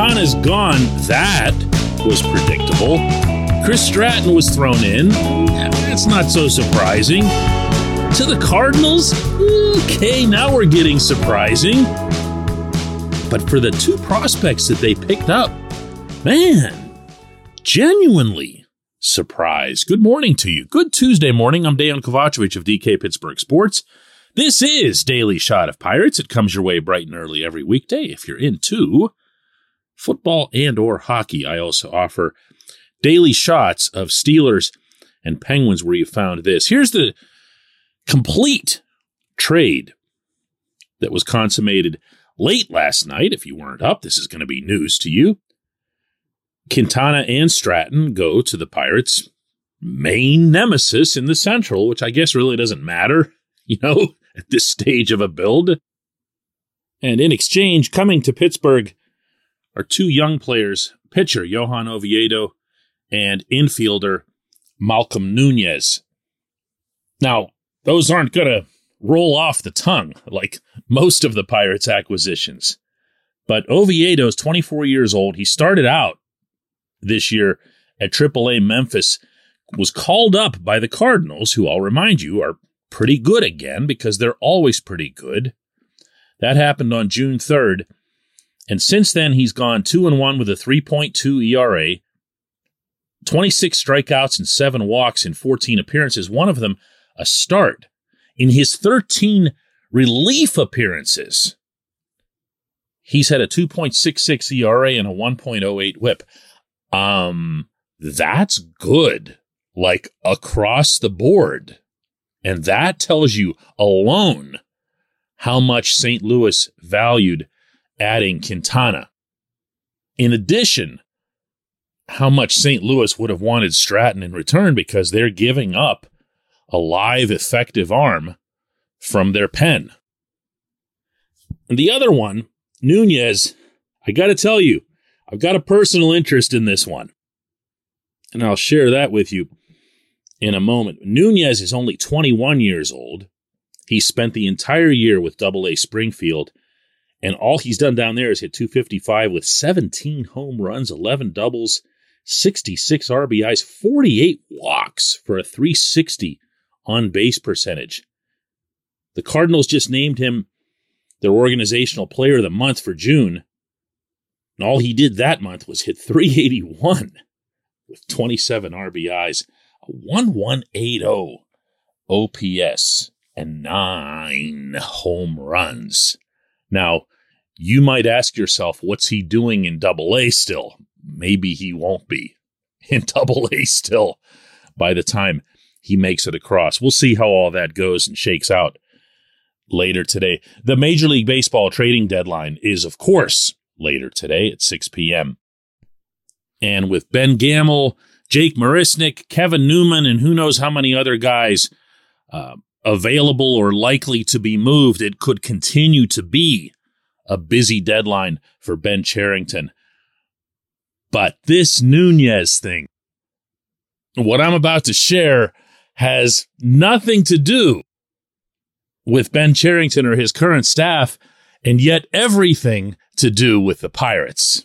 Quintana's gone. That was predictable. Chris Stratton was thrown in. That's not so surprising. To the Cardinals? Okay, now we're getting surprising. But for the two prospects that they picked up, man, genuinely surprised. Good morning to you. Good Tuesday morning. I'm Dejan Kovacevic of DK Pittsburgh Sports. This is Daily Shot of Pirates. It comes your way bright and early every weekday if you're into football and or hockey. I also offer daily shots of Steelers and Penguins where you found this. Here's the complete trade that was consummated late last night. If you weren't up, this is going to be news to you. Quintana and Stratton go to the Pirates' main nemesis in the Central, which I guess really doesn't matter, you know, at this stage of a build. And in exchange, coming to Pittsburgh are two young players pitcher Johan Oviedo and infielder Malcom Nunez. Now, those aren't going to roll off the tongue like most of the Pirates acquisitions. But Oviedo is 24 years old. He started out this year at AAA Memphis, was called up by the Cardinals, who I'll remind you are pretty good again because they're always pretty good. That happened on June 3rd. And since then, he's gone 2 and 1 with a 3.2 ERA, 26 strikeouts and 7 walks in 14 appearances, one of them a start. In his 13 relief appearances, he's had a 2.66 ERA and a 1.08 whip. Um, that's good, like across the board. And that tells you alone how much St. Louis valued adding Quintana. In addition, how much St. Louis would have wanted Stratton in return because they're giving up a live, effective arm from their pen. And the other one, Nunez, I got to tell you, I've got a personal interest in this one. And I'll share that with you in a moment. Nunez is only 21 years old. He spent the entire year with Double A Springfield, and all he's done down there is hit 255 with 17 home runs, 11 doubles, 66 RBIs, 48 walks for a 360 on base percentage. The Cardinals just named him their organizational player of the month for June. And all he did that month was hit 381 with 27 RBIs, a 1180 OPS, and nine home runs. Now, you might ask yourself, what's he doing in double A still? Maybe he won't be in double A still by the time he makes it across. We'll see how all that goes and shakes out later today. The Major League Baseball trading deadline is, of course, later today at 6 p.m. And with Ben Gamel, Jake Marisnick, Kevin Newman, and who knows how many other guys uh, available or likely to be moved, it could continue to be a busy deadline for Ben Cherington. But this Nunez thing, what I'm about to share has nothing to do with Ben Cherington or his current staff, and yet everything to do with the Pirates.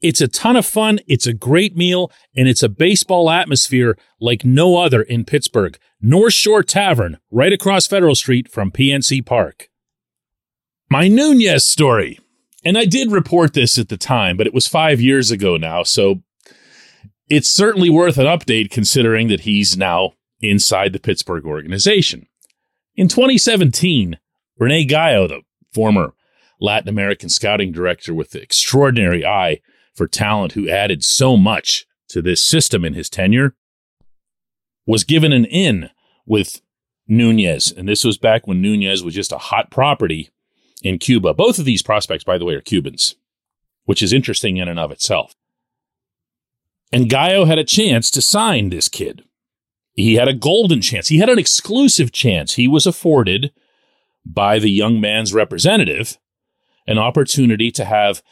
It's a ton of fun. It's a great meal, and it's a baseball atmosphere like no other in Pittsburgh. North Shore Tavern, right across Federal Street from PNC Park. My Nunez story. And I did report this at the time, but it was five years ago now, so it's certainly worth an update considering that he's now inside the Pittsburgh organization. In 2017, Rene Gayo, the former Latin American scouting director with the extraordinary eye for talent who added so much to this system in his tenure, was given an in with Nunez. And this was back when Nunez was just a hot property in Cuba. Both of these prospects, by the way, are Cubans, which is interesting in and of itself. And Gayo had a chance to sign this kid. he had a golden chance. He had an exclusive chance. He was afforded by the young man's representative an opportunity to have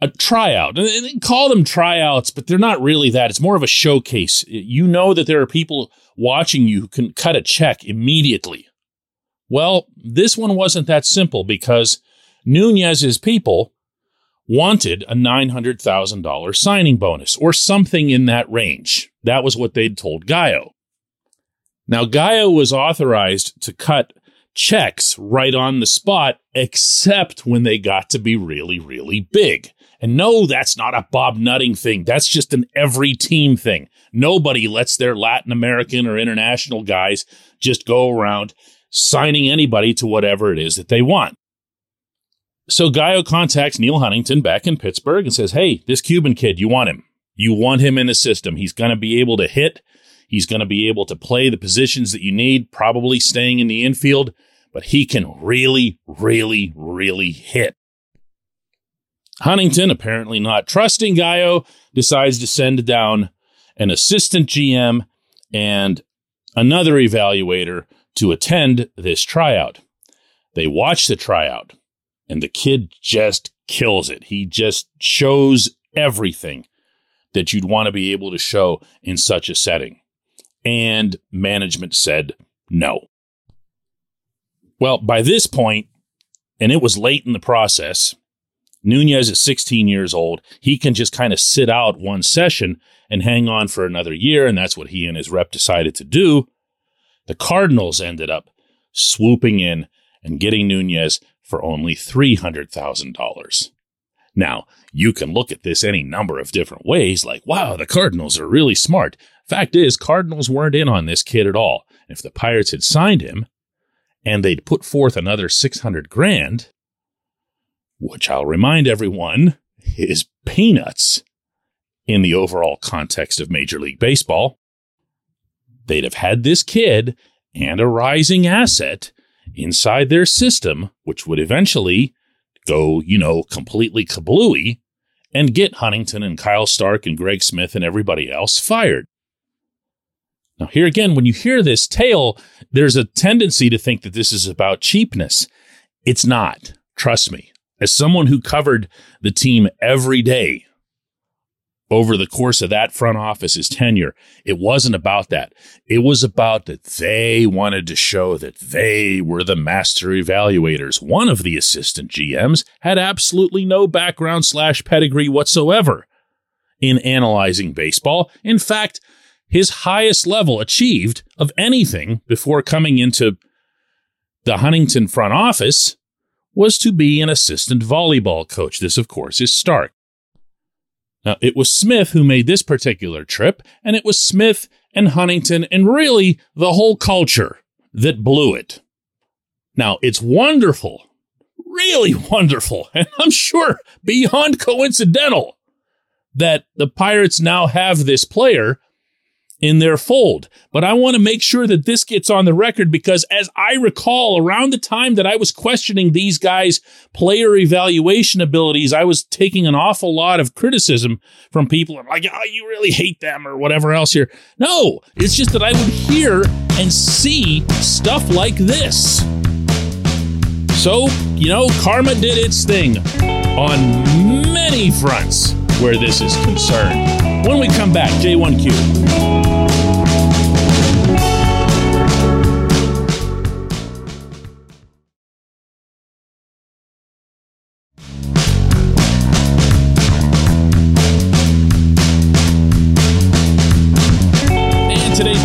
a tryout. And call them tryouts, but they're not really that. It's more of a showcase. You know that there are people watching you who can cut a check immediately. Well, this one wasn't that simple because Nunez's people wanted a $900,000 signing bonus or something in that range. That was what they'd told Gayo. Now, Gayo was authorized to cut checks right on the spot, except when they got to be really, really big. And no, that's not a Bob Nutting thing. That's just an every team thing. Nobody lets their Latin American or international guys just go around signing anybody to whatever it is that they want. So Gayo contacts Neil Huntington back in Pittsburgh and says, Hey, this Cuban kid, you want him. You want him in the system. He's going to be able to hit. He's going to be able to play the positions that you need, probably staying in the infield, but he can really, really, really hit. Huntington, apparently not trusting Gayo, decides to send down an assistant GM and another evaluator to attend this tryout. They watch the tryout, and the kid just kills it. He just shows everything that you'd want to be able to show in such a setting. And management said no. Well, by this point, and it was late in the process, Nunez is 16 years old. He can just kind of sit out one session and hang on for another year. And that's what he and his rep decided to do. The Cardinals ended up swooping in and getting Nunez for only $300,000. Now, you can look at this any number of different ways, like, wow, the Cardinals are really smart. Fact is, Cardinals weren't in on this kid at all. If the Pirates had signed him and they'd put forth another 600 grand, which I'll remind everyone is peanuts in the overall context of Major League Baseball, they'd have had this kid and a rising asset inside their system, which would eventually go, you know, completely kablooey and get Huntington and Kyle Stark and Greg Smith and everybody else fired. Now, here again, when you hear this tale, there's a tendency to think that this is about cheapness. It's not. Trust me. As someone who covered the team every day over the course of that front office's tenure, it wasn't about that. It was about that they wanted to show that they were the master evaluators. One of the assistant GMs had absolutely no background slash pedigree whatsoever in analyzing baseball. In fact, his highest level achieved of anything before coming into the Huntington front office was to be an assistant volleyball coach. This, of course, is Stark. Now, it was Smith who made this particular trip, and it was Smith and Huntington and really the whole culture that blew it. Now, it's wonderful, really wonderful, and I'm sure beyond coincidental that the Pirates now have this player in their fold. But I want to make sure that this gets on the record because as I recall, around the time that I was questioning these guys' player evaluation abilities, I was taking an awful lot of criticism from people like, oh, you really hate them or whatever else here. No, it's just that I would hear and see stuff like this. So, you know, karma did its thing on many fronts where this is concerned. When we come back, J1Q.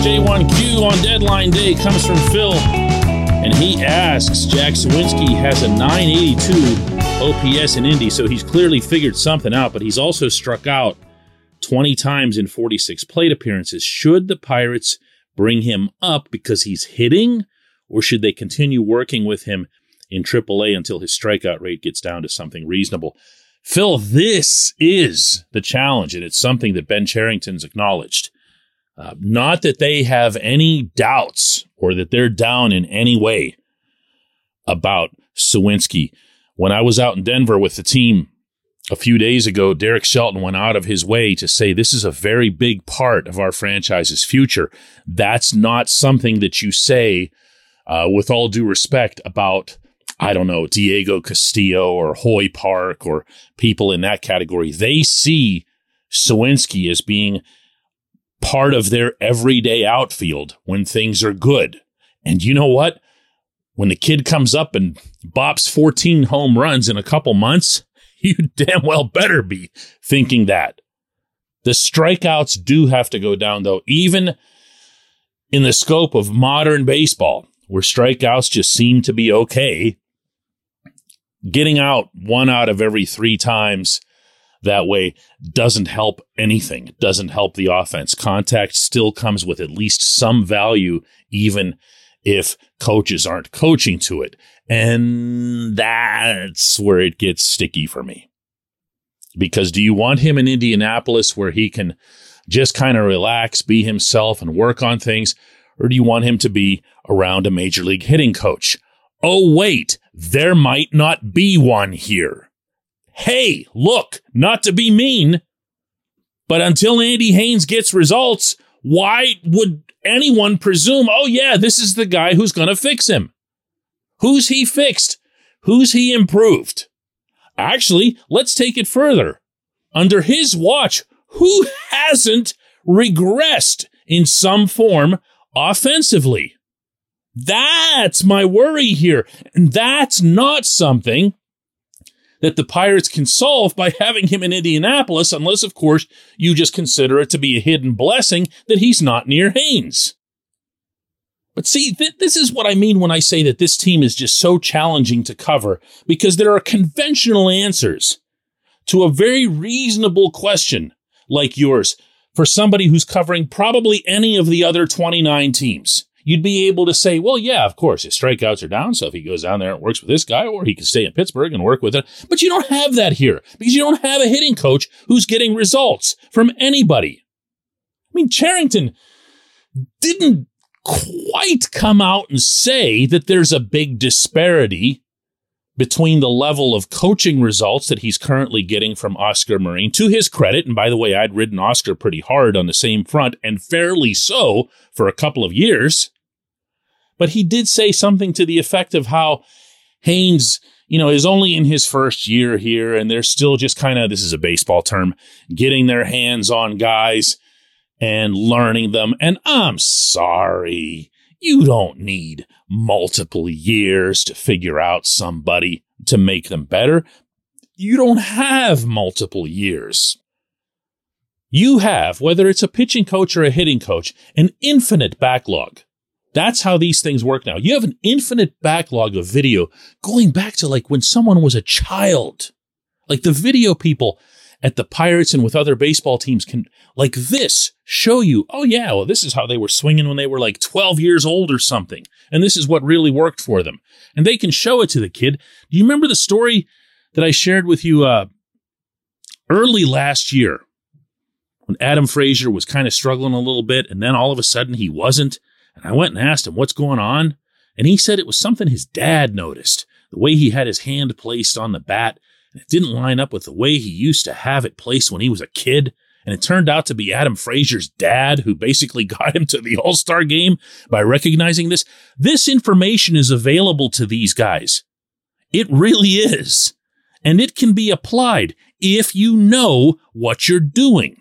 J1Q on deadline day comes from Phil, and he asks Jack Suwinski has a 982 OPS in Indy, so he's clearly figured something out, but he's also struck out 20 times in 46 plate appearances. Should the Pirates bring him up because he's hitting, or should they continue working with him in AAA until his strikeout rate gets down to something reasonable? Phil, this is the challenge, and it's something that Ben Cherington's acknowledged. Uh, not that they have any doubts or that they're down in any way about Suwinski when I was out in Denver with the team a few days ago, Derek Shelton went out of his way to say this is a very big part of our franchise's future. That's not something that you say, uh, with all due respect, about, I don't know, Diego Castillo or Hoy Park or people in that category. They see Suwinski as being part of their everyday outfield when things are good. And you know what? When the kid comes up and bops 14 home runs in a couple months, you damn well better be thinking that. The strikeouts do have to go down, though, even in the scope of modern baseball, where strikeouts just seem to be okay. Getting out one out of every three times that way doesn't help anything. Doesn't help the offense. Contact still comes with at least some value, even if coaches aren't coaching to it. And that's where it gets sticky for me. Because do you want him in Indianapolis where he can just kind of relax, be himself, and work on things? Or do you want him to be around a major league hitting coach? Oh, wait, there might not be one here. Hey, look, not to be mean, but until Andy Haines gets results, why would anyone presume, oh, yeah, this is the guy who's going to fix him? Who's he fixed? Who's he improved? Actually, let's take it further. Under his watch, who hasn't regressed in some form offensively? That's my worry here. And that's not something that the Pirates can solve by having him in Indianapolis, unless, of course, you just consider it to be a hidden blessing that he's not near Haines. But see, th- this is what I mean when I say that this team is just so challenging to cover because there are conventional answers to a very reasonable question like yours for somebody who's covering probably any of the other 29 teams you'd be able to say, well, yeah, of course, his strikeouts are down. So if he goes down there and works with this guy, or he can stay in Pittsburgh and work with it. But you don't have that here because you don't have a hitting coach who's getting results from anybody. I mean, Cherington didn't quite come out and say that there's a big disparity between the level of coaching results that he's currently getting from Oscar Marin. To his credit, and by the way, I'd ridden Oscar pretty hard on the same front, and fairly so for a couple of years. But he did say something to the effect of how Haines, you know, is only in his first year here, and they're still just kind of, this is a baseball term, getting their hands on guys and learning them. And I'm sorry. You don't need multiple years to figure out somebody to make them better. You don't have multiple years. You have, whether it's a pitching coach or a hitting coach, an infinite backlog. That's how these things work now. You have an infinite backlog of video going back to like when someone was a child. Like the video people at the Pirates and with other baseball teams can, like this, show you, oh yeah, well, this is how they were swinging when they were like 12 years old or something. And this is what really worked for them. And they can show it to the kid. Do you remember the story that I shared with you uh, early last year when Adam Frazier was kind of struggling a little bit and then all of a sudden he wasn't? And I went and asked him, what's going on? And he said it was something his dad noticed. The way he had his hand placed on the bat it didn't line up with the way he used to have it placed when he was a kid. And it turned out to be Adam Frazier's dad who basically got him to the All Star game by recognizing this. This information is available to these guys. It really is. And it can be applied if you know what you're doing.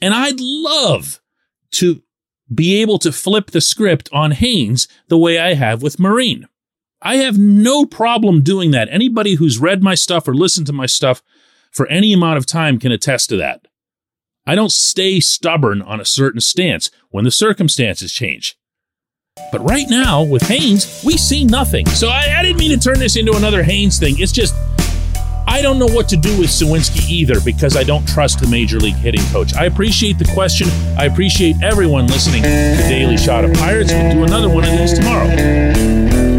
And I'd love to be able to flip the script on Haines the way I have with Marin. I have no problem doing that. Anybody who's read my stuff or listened to my stuff for any amount of time can attest to that. I don't stay stubborn on a certain stance when the circumstances change. But right now, with Haines, we see nothing. So I, I, didn't mean to turn this into another Haines thing. It's just, I don't know what to do with Suwinski either because I don't trust the major league hitting coach. I appreciate the question. I appreciate everyone listening to Daily Shot of Pirates. We'll do another one of these tomorrow.